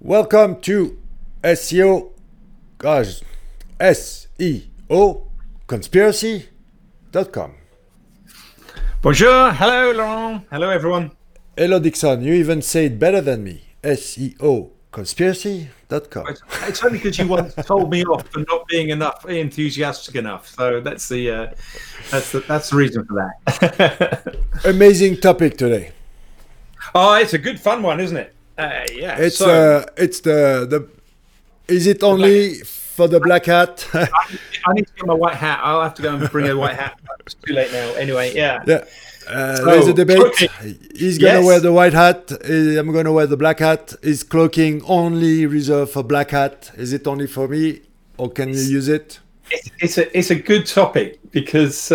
Welcome to SEO, gosh, SEO conspiracy.com. Bonjour, hello Laurent, hello everyone. Hello Dixon, you even say it better than me. SEO conspiracy.com. It's, it's only because you once told me off for not being enough enthusiastic enough. So that's the uh, that's the that's the reason for that. Amazing topic today. oh, it's a good fun one, isn't it? Uh, yeah. It's so, uh, it's the the. Is it only for the black hat? I, I need to get my white hat. I'll have to go and bring a white hat. It's too late now. Anyway, yeah. yeah. Uh, So, there's a debate. cloaking. He's gonna Yes. wear the white hat. uh, I'm gonna wear the black hat. Is cloaking only reserved for black hat? Is it only for me, or can you use it? It's, it's a it's a good topic because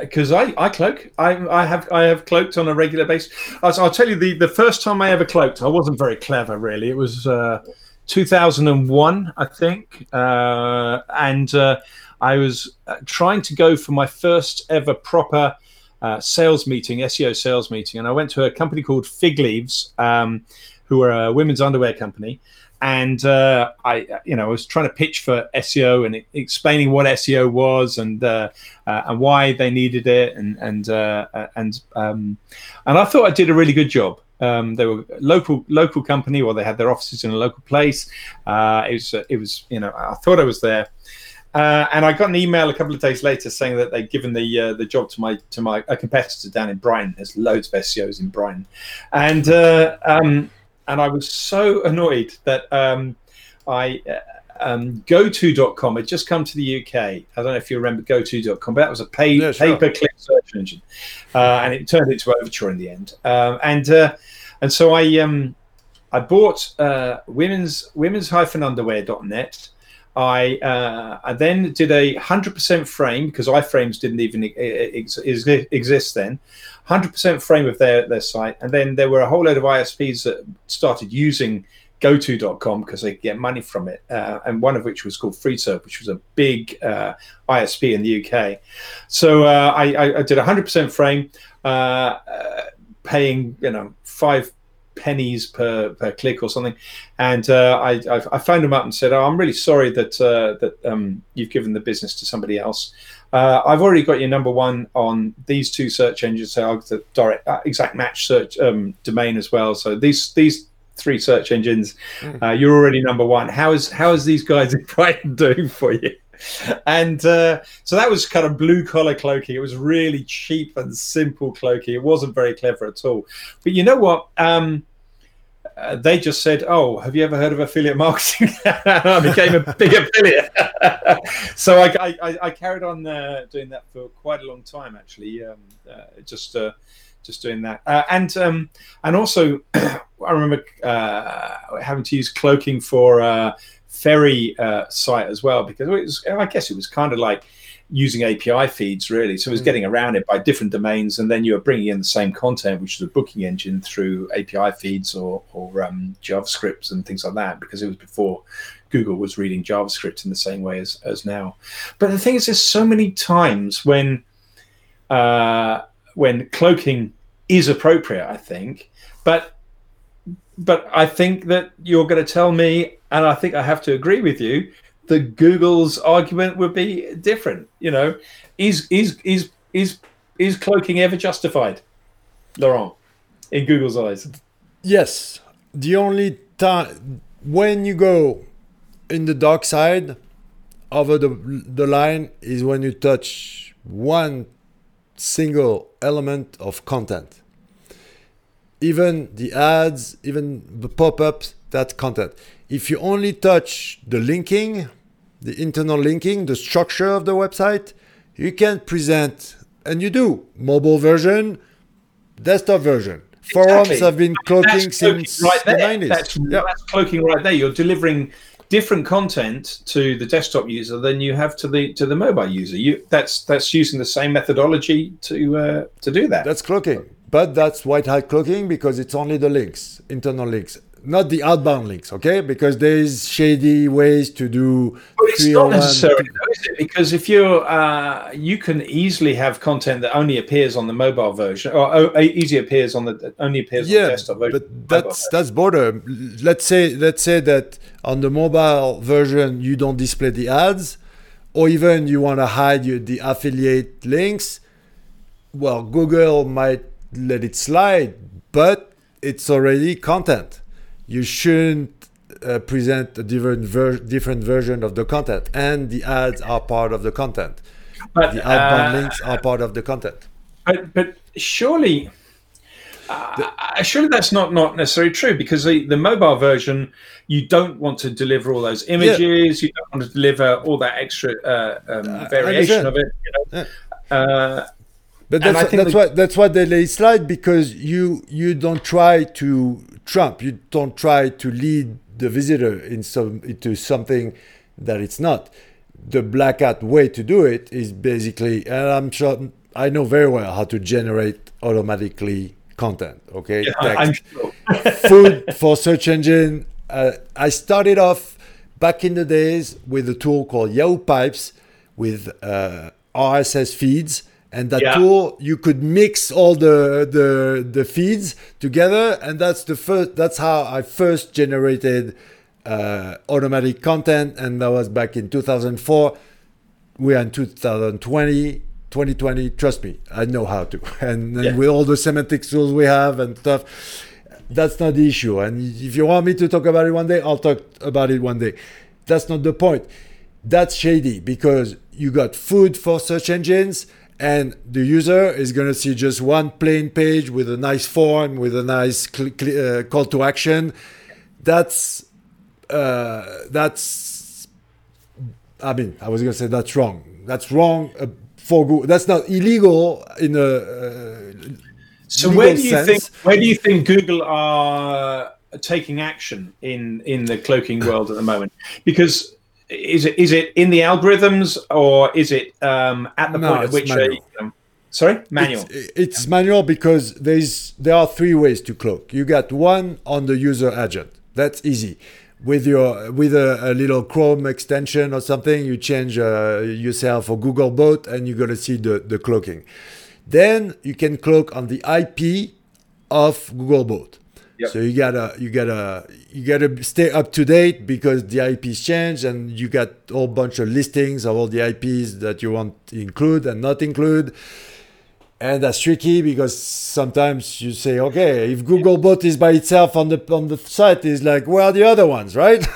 because I, I cloak I, I have I have cloaked on a regular basis. I'll, I'll tell you the the first time I ever cloaked, I wasn't very clever really. It was uh, 2001, I think, uh, and uh, I was uh, trying to go for my first ever proper. Uh, sales meeting, SEO sales meeting, and I went to a company called Fig Leaves, um, who are a women's underwear company, and uh, I, you know, I was trying to pitch for SEO and explaining what SEO was and uh, uh, and why they needed it, and and uh, uh, and um, and I thought I did a really good job. Um, they were local local company, or they had their offices in a local place. Uh, it was it was you know I thought I was there. And I got an email a couple of days later saying that they'd given the the job to my to my a competitor down in Brighton. There's loads of SEOs in Brighton, and um, and I was so annoyed that um, I uh, um, GoTo.com had just come to the UK. I don't know if you remember GoTo.com, but that was a pay, Yeah, sure. pay-per-click search engine, uh, and it turned into Overture in the end. Um, and uh, and so I um, I bought uh, women's women's underwear.net. I uh, I then did a hundred percent frame because iframes didn't even ex- ex- exist then. Hundred percent frame of their their site, and then there were a whole load of ISPs that started using GoTo.com because they get money from it, uh, and one of which was called FreeServe, which was a big uh, ISP in the UK. So uh, I, I, did a hundred percent frame, uh, uh, paying you know five pennies per, per click or something. And uh, I, I, I phoned them up and said, "Oh, I'm really sorry that uh, that um, you've given the business to somebody else. Uh, I've already got your number one on these two search engines, so I'll the direct uh, exact match search um, domain as well. So these these three search engines, uh, you're already number one. How is how is these guys in Brighton doing for you?" And uh, so that was kind of blue collar cloaking. It was really cheap and simple cloaking. It wasn't very clever at all. But you know what? Um, uh, they just said, "Oh, have you ever heard of affiliate marketing?" I became a big affiliate. so I, I, I carried on uh, doing that for quite a long time, actually. Um, uh, just uh, just doing that, uh, and um, and also I remember having to use cloaking for ferry uh, site as well because it was, I guess it was kind of like using API feeds really. So it was getting around it by different domains, and then you were bringing in the same content, which is a booking engine through API feeds or, or um, JavaScript and things like that, because it was before Google was reading JavaScript in the same way as, as now. But the thing is, there's so many times when uh, when cloaking is appropriate, I think, but but I think that you're going to tell me, and I think I have to agree with you, that Google's argument would be different. You know, is is is is is cloaking ever justified, Laurent, in Google's eyes? Yes. The only time when you go in the dark side over the the line is when you touch one single element of content. Even the ads, even the pop-ups, that's content. If you only touch the linking, the internal linking, the structure of the website, you can present, and you do, mobile version, desktop version. Forums have been cloaking since right the 90s. That's, Yeah. that's cloaking right there. You're delivering different content to the desktop user than you have to the to the mobile user. You that's that's using the same methodology to uh, to do that. That's cloaking. but that's white hat cloaking because it's only the links, internal links, not the outbound links, okay? Because there's shady ways to do. But it's not necessarily, is it? Because if you're, uh, you can easily have content that only appears on the mobile version, or oh, easy appears on the only appears yeah, on the desktop version. but that's that's border. Let's say let's say that on the mobile version you don't display the ads, or even you want to hide your, the affiliate links. Well, Google might let it slide, but it's already content you shouldn't uh, present a different ver- different version of the content, and the ads are part of the content. But the outbound uh, links are part of the content. But but surely. Uh, surely that's not, not necessarily true because the, the mobile version you don't want to deliver all those images yeah. you don't want to deliver all that extra uh, um, variation of it you know? yeah. uh, but that's, that's the, why that's why they lay slide because you you don't try to Trump. You don't try to lead the visitor in some, into something that it's not. The black hat way to do it is basically, and I'm sure I know very well how to generate automatically content. Okay, yeah, sure. food for search engine. Uh, I started off back in the days with a tool called Yahoo Pipes with uh, RSS feeds and that yeah. tool you could mix all the, the the feeds together. And that's the first that's how i first generated uh, automatic content. And that was back in 2004 we are in 2020 2020 trust me i know how to. And, and yeah. with all the semantic tools we have and stuff that's not the issue. And if you want me to talk about it one day i'll talk about it one day. That's not the point. That's shady because you got food for search engines and the user is going to see just one plain page with a nice form with a nice cl- cl- uh, call to action. That's uh, that's i mean i was going to say that's wrong. That's wrong uh, for google that's not illegal in a uh, so where do you sense. think where do you think google are taking action in in the cloaking world at the moment? Because is it is it in the algorithms or is it um, at the no, point at which a, um, sorry? Manual. it's, it's, manual because there's there are three ways to cloak you got one on the user agent. That's easy. With your with a, a little chrome extension or something you change uh, yourself for googlebot and you're going to see the, the cloaking then you can cloak on the ip of googlebot Yep. So you gotta you gotta you gotta stay up to date because the IPs change and you got a whole bunch of listings of all the IPs that you want to include and not include. And that's tricky because sometimes you say, okay, if Googlebot is by itself on the on the site, is like, where are the other ones, right?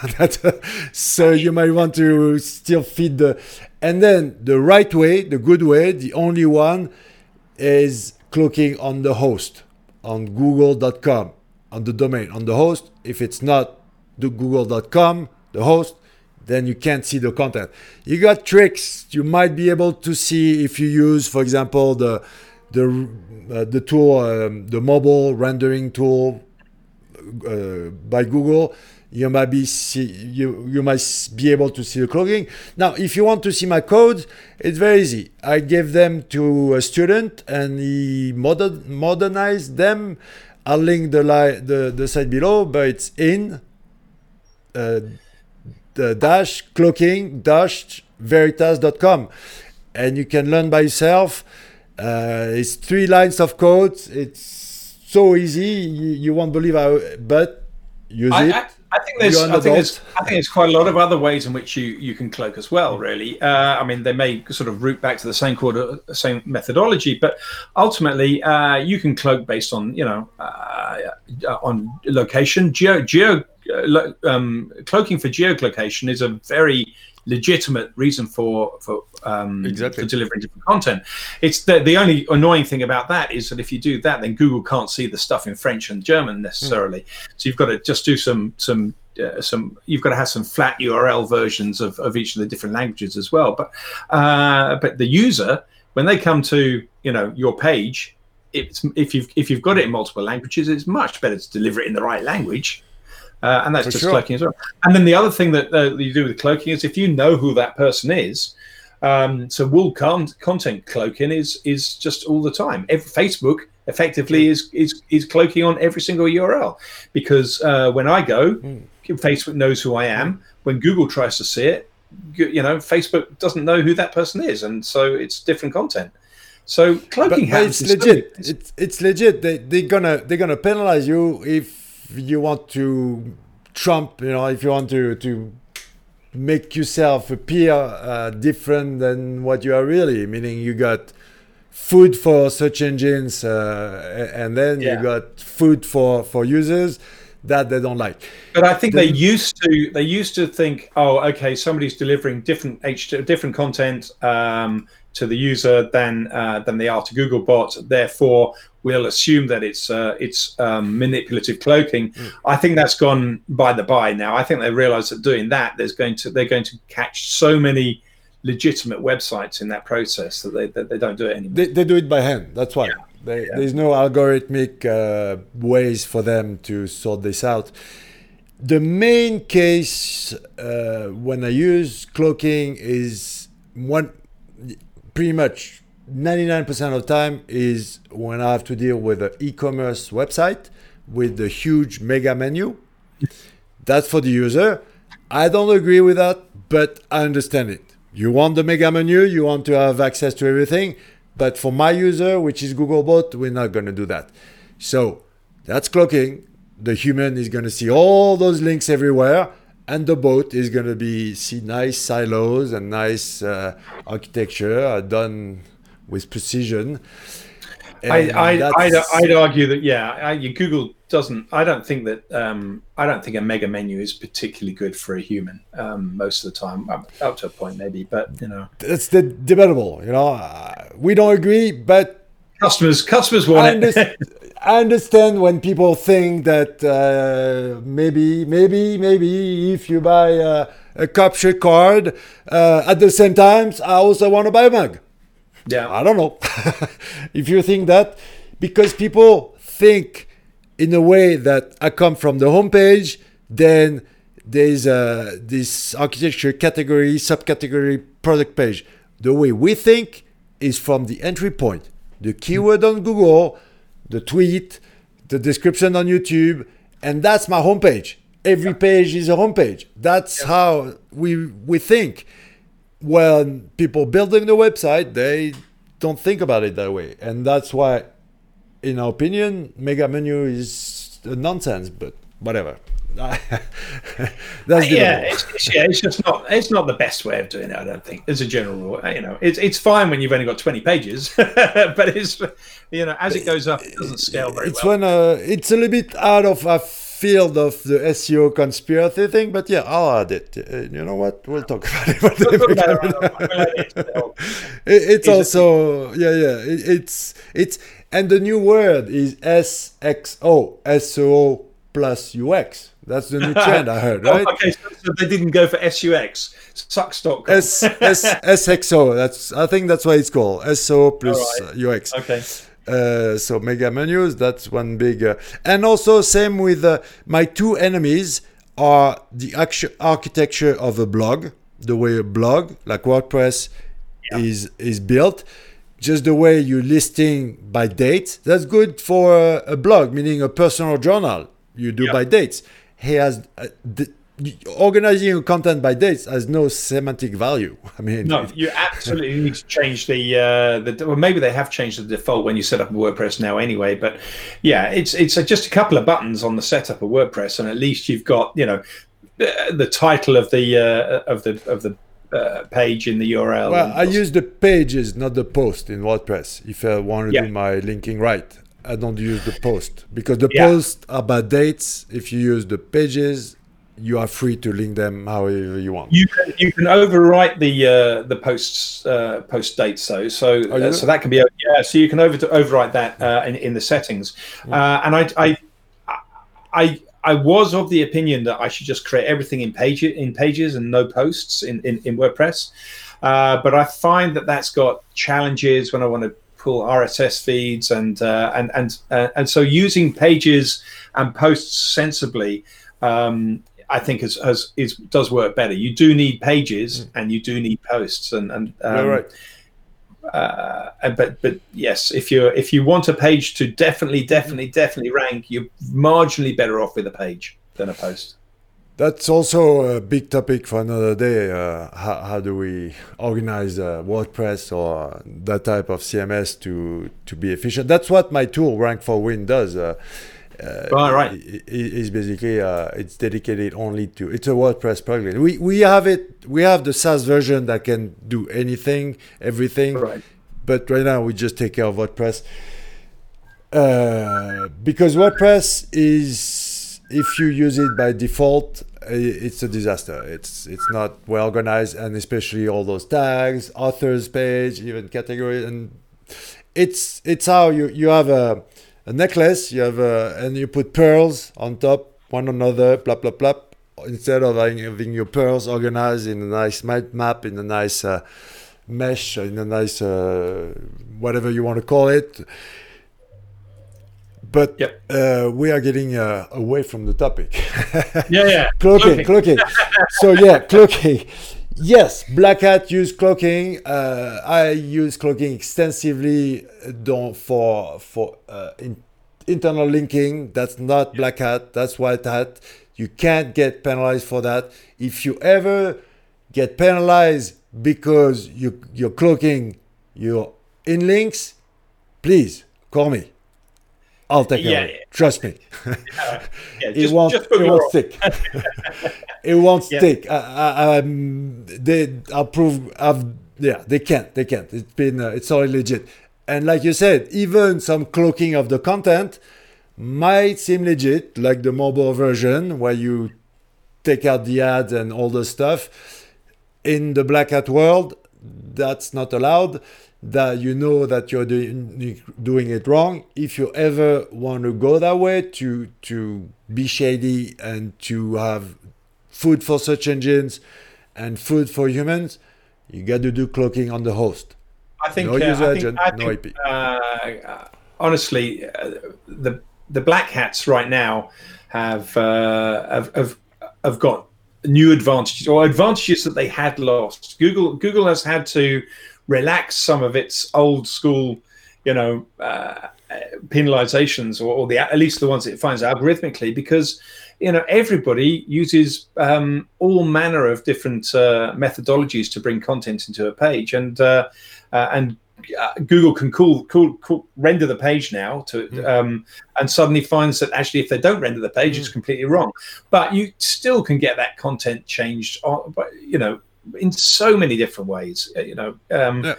so you might want to still feed the. And then the right way, the good way, the only one, is cloaking on the host on Google.com on the domain, on the host. If it's not the google.com, the host, then you can't see the content. You got tricks. You might be able to see if you use, for example, the the uh, the tool, um, the mobile rendering tool uh, by Google. You might be see, you you might be able to see the cloaking. Now, if you want to see my code, it's very easy. I gave them to a student, and he modern modernized them I'll link the li- the the site below, but it's in uh, the dash cloaking dash veritas.com, and you can learn by yourself. Uh, it's three lines of code. It's so easy. You, you won't believe how, but use I, it. I, I think there's, I think there's, I think there's quite a lot of other ways in which you, you can cloak as well. Really, uh, I mean, they may sort of root back to the same quarter, same methodology, but ultimately, uh, you can cloak based on you know uh, on location. Geo, geo uh, um, cloaking for geolocation is a very legitimate reason for for, um, exactly. for delivering different content. It's the the only annoying thing about that is that if you do that, then Google can't see the stuff in French and German necessarily. Mm. So you've got to just do some some uh, some you've got to have some flat URL versions of, of each of the different languages as well. But uh, but the user when they come to you know your page, it's if you've if you've got it in multiple languages, it's much better to deliver it in the right language uh, and that's For just sure. cloaking as well. And then the other thing that uh, you do with cloaking is if you know who that person is. Um, so wool con- content cloaking is is just all the time. Every, Facebook effectively is is is cloaking on every single URL because uh, when I go, mm. Facebook knows who I am. When Google tries to see it, you know, Facebook doesn't know who that person is, and so it's different content. So cloaking but, but it's legit. It's it's legit. They they're gonna they're gonna penalize you if you want to trump. You know, if you want to to make yourself appear uh, different than what you are really. Meaning you got food for search engines, uh, and then yeah. you got food for for users that they don't like. But I think the, they used to they used to think, oh, okay, somebody's delivering different H different content um, to the user than uh, than they are to Googlebot. Therefore, we'll assume that it's uh, it's um, manipulative cloaking. Mm. I think that's gone by the by now. I think they realise that doing that, there's going to they're going to catch so many legitimate websites in that process that they that they don't do it anymore. They, they do it by hand. That's why. Yeah. They, yeah. There's no algorithmic uh, ways for them to sort this out. The main case uh, when I use cloaking is one pretty much 99% of the time is when I have to deal with an e-commerce website with the huge mega menu. That's for the user. I don't agree with that, but I understand it. You want the mega menu, you want to have access to everything, but for my user, which is Googlebot, we're not going to do that. So that's cloaking. The human is going to see all those links everywhere and the boat is going to be see nice silos and nice uh, architecture uh, done with precision. I, I'd, I'd, I'd, argue that yeah, I, Google doesn't. I don't think that um, I don't think a mega menu is particularly good for a human um, most of the time. Up to a point, maybe, but you know, it's the debatable. You know, uh, we don't agree, but customers customers want it. I understand when people think that uh, maybe, maybe, maybe if you buy a, a capture card, uh, at the same time, I also want to buy a mug. Yeah. I don't know. if you think that, because people think in a way that I come from the homepage, then there's uh, this architecture category, subcategory, product page. The way we think is from the entry point, the keyword on Google the tweet, the description on YouTube, and that's my homepage. Every page is a homepage. That's how we we think. When people building the website, they don't think about it that way, and that's why, in our opinion, mega menu is nonsense. But whatever. That's yeah, it's, it's, yeah, it's just not it's not the best way of doing it. I don't think, as a general rule. You know, it's it's fine when you've only got twenty pages, but it's you know as it goes up, it doesn't scale very it's well. when uh, it's a little bit out of a field of the SEO conspiracy thing, but yeah, I'll add it. Uh, you know what? We'll talk about it. it's also yeah, yeah. It, it's it's and the new word is SXO SO plus UX. That's the new trend I heard, right? oh, okay, so, so, they didn't go for SUX, sucks.com. S, S, SXO, that's, I think that's what it's called. SO plus right. UX. Okay. Uh, so mega menus, that's one big. Uh, and also, same with uh, my two enemies are the actual architecture of a blog, the way a blog like WordPress yeah. is is built just the way you're listing by date that's good for a, a blog meaning a personal journal you do by dates he has uh, the, organizing content by dates has no semantic value. I mean, no, you absolutely need to change the uh, the. Well, maybe they have changed the default when you set up WordPress now, anyway. But yeah, it's it's just a couple of buttons on the setup of WordPress, and at least you've got you know the title of the uh, of the of the. Uh, page in the URL. Well, I use the pages, not the post in WordPress. If I want to yeah. do my linking right, I don't use the post because the yeah. posts are by dates. If you use the pages, you are free to link them however you want. You can you can overwrite the uh, the posts uh, post dates though, so oh, uh, so that can be yeah. So you can over to overwrite that uh, in, in the settings. Uh, and I, I I I was of the opinion that I should just create everything in pages in pages and no posts in in, in WordPress. Uh, but I find that that's got challenges when I want to pull RSS feeds and uh, and and uh, and so using pages and posts sensibly, um, I think has, has is does work better. You do need pages mm. and you do need posts and and um, right. uh, but but yes, if you if you want a page to definitely, definitely, definitely rank, you're marginally better off with a page than a post. That's also a big topic for another day. Uh, how, how, do we organize uh, WordPress or that type of CMS to to be efficient? That's what my tool Rank4Win does. Uh, uh, right, right. Is basically uh, it's dedicated only to it's a WordPress plugin. We we have it. We have the SaaS version that can do anything, everything. Right. But right now we just take care of WordPress uh, because WordPress is if you use it by default it's a disaster. It's it's not well organized, and especially all those tags, authors page, even category, and it's it's how you you have a, a necklace, you have a, and you put pearls on top one another, blah blah blah. Instead of having, your pearls organized in a nice map, in a nice uh, mesh, in a nice uh, whatever you want to call it but yep. uh, we are getting uh, away from the topic. yeah, yeah. cloaking, cloaking. so yeah, cloaking. Yes, Black Hat use cloaking. Uh, I use cloaking extensively uh, for for uh, in, internal linking. That's not Black Hat. That's White Hat. You can't get penalized for that. If you ever get penalized because you you're cloaking your in links, please call me. I'll take yeah, it. Yeah. Trust me. Yeah, it, just, won't, just it won't stick. it won't stick. I, I, um, they, I'll prove. I've, yeah, they can't. They can't. It's been. Uh, it's all legit. And like you said, even some cloaking of the content might seem legit, like the mobile version where you take out the ads and all the stuff. In the black hat world, that's not allowed that you know that you're doing, doing it wrong. If you ever want to go that way to to be shady and to have food for search engines and food for humans, you got to do cloaking on the host. I think no uh, user I agent, think, no IP. Uh, honestly, uh, the the black hats right now have, uh, have have have got new advantages or advantages that they had lost. Google Google has had to relax some of its old school, you know, uh, penalizations, or, or, the at least the ones it finds algorithmically, because you know everybody uses um, all manner of different uh, methodologies to bring content into a page, and uh, uh and uh, Google can call, call, call, render the page now to, mm. um, and suddenly finds that actually if they don't render the page, mm. it's completely wrong. But you still can get that content changed, on, you know, in so many different ways. Uh, you know, um, yeah.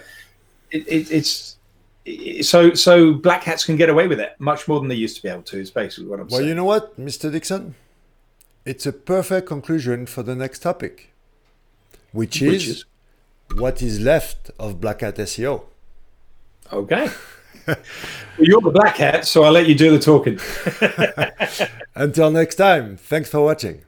it, it, it's it, so so black hats can get away with it much more than they used to be able to. Is basically what I'm well, saying. Well, you know what, Mr. Dixon, it's a perfect conclusion for the next topic, which, which is, is what is left of black hat SEO. Okay. well, you're the black hat, so I'll let you do the talking. Until next time, thanks for watching.